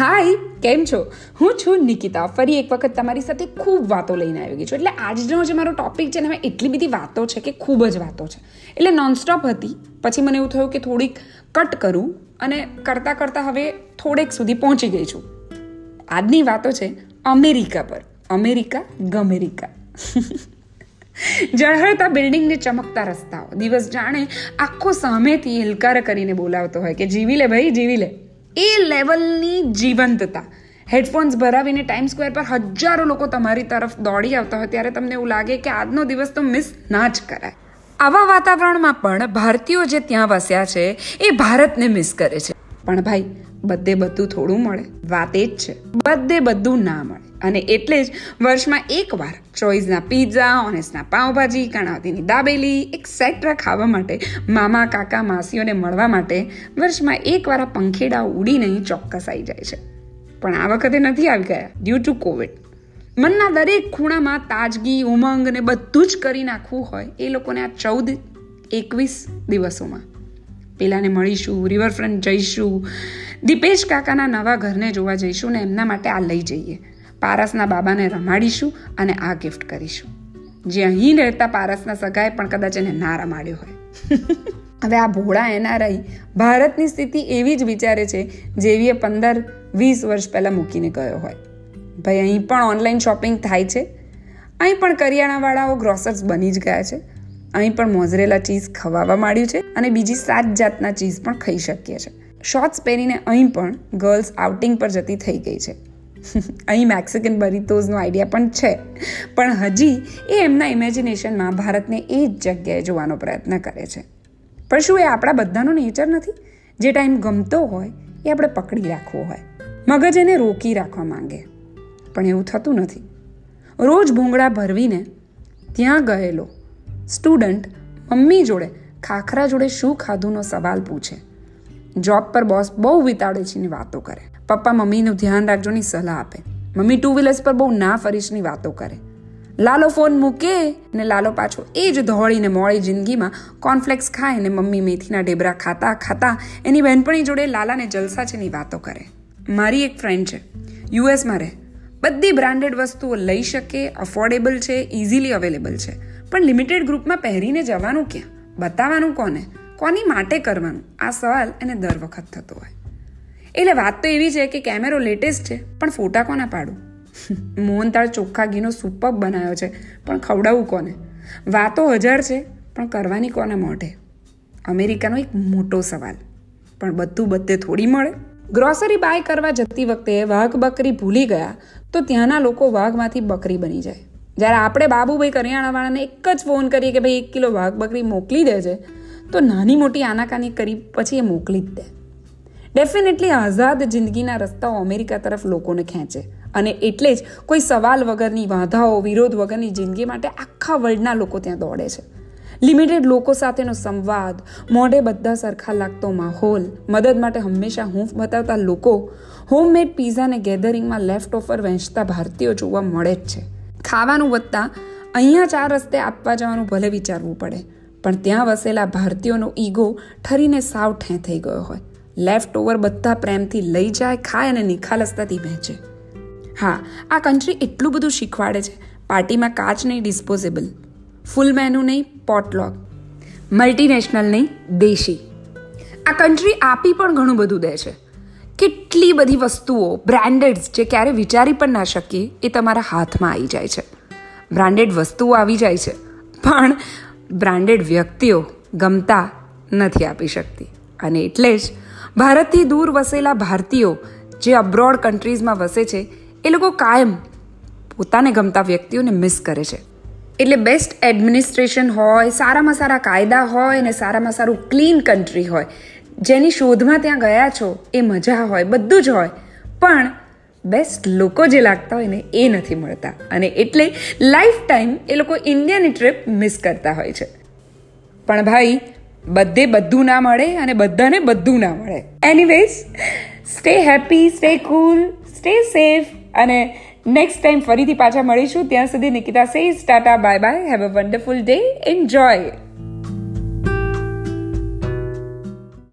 હાય, કેમ છો? હું છું નિકિતા. ફરી એક વખત તમારી સાથે ખૂબ વાતો લઈને આવી ગઈ છું. એટલે આજનો જે મારો ટોપિક છે ને, એમાં એટલી બધી વાતો છે કે ખૂબ જ વાતો છે. એટલે નોનસ્ટોપ હતી. પછી મને એવું થયું કે થોડીક કટ કરું અને કરતાં કરતાં હવે થોડેક સુધી પહોંચી ગઈ છું. આજની વાતો છે અમેરિકા પર. અમેરિકા ગમેરિકા. ઝળહળતા બિલ્ડિંગને ચમકતા રસ્તાઓ. દિવસ જાણે આખો સામેથી હિલકાર કરીને બોલાવતો હોય કે, જીવી લે ભાઈ, જીવી લે. એ લેવલની જીવંતતા. હેડફોન્સ ભરાવીને ટાઈમ સ્ક્વેર પર હજારો લોકો તમારી તરફ દોડી આવતા હોય ત્યારે તમને એવું લાગે કે આજનો દિવસ તો મિસ ના જ કરાય. આવા વાતાવરણમાં પણ ભારતીયો જે ત્યાં વસ્યા છે, એ ભારતને મિસ કરે છે. પણ ભાઈ, બધે બધું થોડું મળે. વાત એ જ છે. બધે બધું ના મળે. અને એટલે જ વર્ષમાં એકવાર ચોઈસના પીઝા ઓનેસના પાઉંભાજી કણાવતીની દાબેલી એક્સેટ્રા ખાવા માટે મામા, કાકા, માસીઓને મળવા માટે વર્ષમાં એકવાર આ પંખેડા ઉડીને ચોક્કસ આવી જાય છે. પણ આ વખતે નથી આવી ગયા ડ્યુ ટુ કોવિડ મનના દરેક ખૂણામાં તાજગી, ઉમંગ ને બધું જ કરી નાખવું હોય, એ લોકોને આ ચૌદ, એકવીસ દિવસોમાં. પેલાને મળીશું રિવરફ્રન્ટ જઈશું, દીપેશ કાકાના નવા ઘરને જોવા જઈશું ને એમના માટે આ લઈ જઈએ. પારસના બાબાને રમાડીશું અને આ ગિફ્ટ કરીશું. જે અહીં રહેતા પારસના સગાએ પણ કદાચ એને ના રમાડ્યો હોય. હવે આ ભોળા એનઆરઆઈ ભારતની સ્થિતિ એવી જ વિચારે છે જેવી એ પંદર, વીસ વર્ષ પહેલાં મૂકીને ગયો હોય. ભાઈ, અહીં પણ ઓનલાઈન શોપિંગ થાય છે? અહીં પણ કરિયાણાવાળાઓ ગ્રોસર્સ બની જ ગયા છે. અહીં પણ મોઝરેલા ચીઝ ખવાવા માંડ્યું છે અને બીજી સાત જાતના ચીઝ પણ ખાઈ શકીએ છીએ શોર્ટ્સ પહેરીને અહીં પણ ગર્લ્સ આઉટિંગ પર જતી થઈ ગઈ છે. અહીં મેક્સિકન બરીતોઝનો આઈડિયા પણ છે. પણ હજી એ એમના ઇમેજિનેશનમાં ભારતને એ જ જગ્યાએ જોવાનો પ્રયત્ન કરે છે. પણ શું એ આપણા બધાનો નેચર નથી? જે ટાઈમ ગમતો હોય, એ આપણે પકડી રાખવો હોય. મગજ એને રોકી રાખવા માંગે. પણ એવું થતું નથી. રોજ ભૂંગળા ભરવીને ત્યાં ગયેલો સ્ટુડન્ટ મમ્મી જોડે ખાખરા જોડે શું ખાધુંનો સવાલ પૂછે. જોબ પર બોસ બહુ વિતાડે છે વાતો કરે. પપ્પા મમ્મીનું ધ્યાન રાખજોની સલાહ આપે. મમ્મી ટુ વ્હીલર્સ પર બહુ ના ફરીશની વાતો કરે. લાલો ફોન મૂકે ને લાલો પાછો એ જ ધોળીને મોડી જિંદગીમાં કોર્નફ્લેક્સ ખાય ને મમ્મી મેથીના ઢેબરા ખાતા ખાતા એની બહેનપણી જોડે લાલાને જલસા છે ની વાતો કરે. મારી એક ફ્રેન્ડ છે. યુએસમાં રહે. બધી બ્રાન્ડેડ વસ્તુઓ લઈ શકે અફોર્ડેબલ છે ઇઝીલી અવેલેબલ છે. પણ લિમિટેડ ગ્રુપમાં પહેરીને જવાનું ક્યાં? બતાવવાનું કોને? કોની માટે કરવાનું? આ સવાલ એને દર વખત થતો હોય. એટલે વાત તો એવી છે કે કેમેરો લેટેસ્ટ છે, પણ ફોટા કોના પાડું? મોહનતાળ ચોખ્ખા ઘીનો સુપર બનાવ્યો છે, પણ ખવડાવવું કોને? વાતો હજાર છે, પણ કરવાની કોને મોઢે? અમેરિકાનો એક મોટો સવાલ. પણ બધું બધે થોડી મળે. ગ્રોસરી બાય કરવા જતી વખતે વાઘ બકરી ભૂલી ગયા, તો ત્યાંના લોકો વાઘમાંથી બકરી બની જાય. જ્યારે આપણે બાબુભાઈ કરિયાણાવાળાને એક જ ફોન કરીએ કે ભાઈ, એક કિલો વાઘ બકરી મોકલી દેજે, તો નાની મોટી આનાકાની કરી પછી એ મોકલી જ દે. ડેફિનેટલી આઝાદ જિંદગીના રસ્તાઓ અમેરિકા તરફ લોકોને ખેંચે. અને એટલે જ કોઈ સવાલ વગરની વાંધાઓ, વિરોધ વગરની જિંદગી માટે આખા વર્લ્ડના લોકો ત્યાં દોડે છે. લિમિટેડ લોકો સાથેનો સંવાદ, મોઢે બધા સરખા લાગતો માહોલ, મદદ માટે હંમેશા હૂંફ બતાવતા લોકો હોમમેડ પીઝાને ગેધરિંગમાં લેફ્ટ ઓફર વહેંચતા ભારતીયો જોવા મળે જ છે. ખાવાનું વધતા અહીંયા ચાર રસ્તે આપવા જવાનું ભલે વિચારવું પડે, પણ ત્યાં વસેલા ભારતીયોનો ઈગો ઠરીને સાવ ઠે થઈ ગયો હોય. લેફ્ટ ઓવર બધા પ્રેમથી લઈ જાય, ખાય અને નિખાલસતાથી વહેંચે હા, આ કન્ટ્રી એટલું બધું શીખવાડે છે. પાર્ટીમાં કાચ નહીં ડિસ્પોઝેબલ ફૂલ મેનુ નહીં પોટલોક મલ્ટીનેશનલ નહીં, દેશી. આ કન્ટ્રી આપી પણ ઘણું બધું દે છે. કેટલી બધી વસ્તુઓ બ્રાન્ડેડ જે ક્યારે વિચારી પણ ના શકીએ, એ તમારા હાથમાં આવી જાય છે. બ્રાન્ડેડ વસ્તુઓ આવી જાય છે. પણ બ્રાન્ડેડ વ્યક્તિઓ ગમતા નથી આપી શકતી. અને એટલે જ ભારતથી દૂર વસેલા ભારતીયો જે અબ્રોડ કન્ટ્રીઝમાં વસે છે, એ લોકો કાયમ પોતાને ગમતા વ્યક્તિઓને મિસ કરે છે. એટલે બેસ્ટ એડમિનિસ્ટ્રેશન હોય, સારામાં સારા કાયદા હોય ને સારામાં સારું ક્લીન કન્ટ્રી હોય. જેની શોધમાં ત્યાં ગયા છો, એ મજા હોય, બધું જ હોય. પણ બેસ્ટ લોકો જે લાગતા હોય ને, એ નથી મળતા. અને એટલે લાઈફ ટાઈમ એ લોકો ઇન્ડિયાની ટ્રીપ મિસ કરતા હોય છે. પણ ભાઈ બધે બધું ના મળે અને બધાને બધું ના મળે. Anyways stay happy stay cool stay safe અને નેક્સ્ટ ટાઈમ ફરીથી પાછા મળીશું. ત્યાં સુધી Nikita says tata bye bye have a wonderful day enjoy